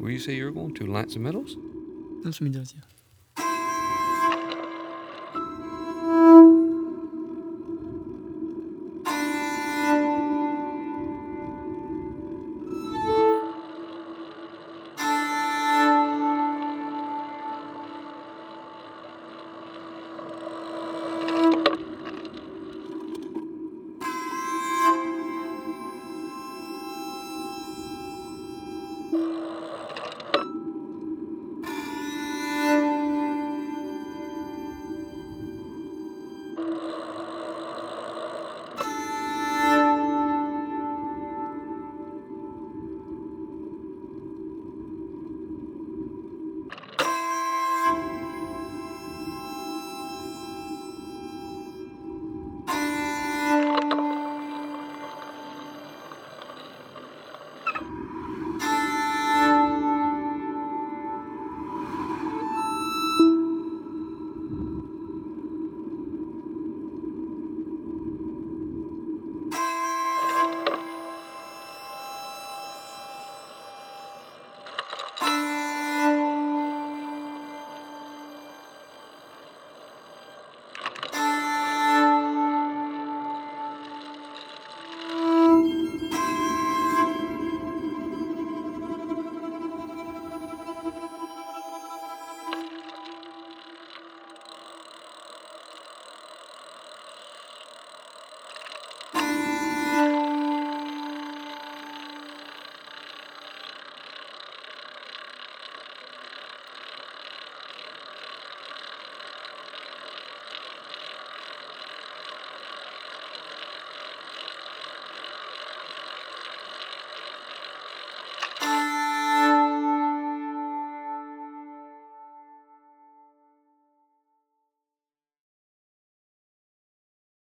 Where you say you're going to? Lights and Meadows? What he yeah.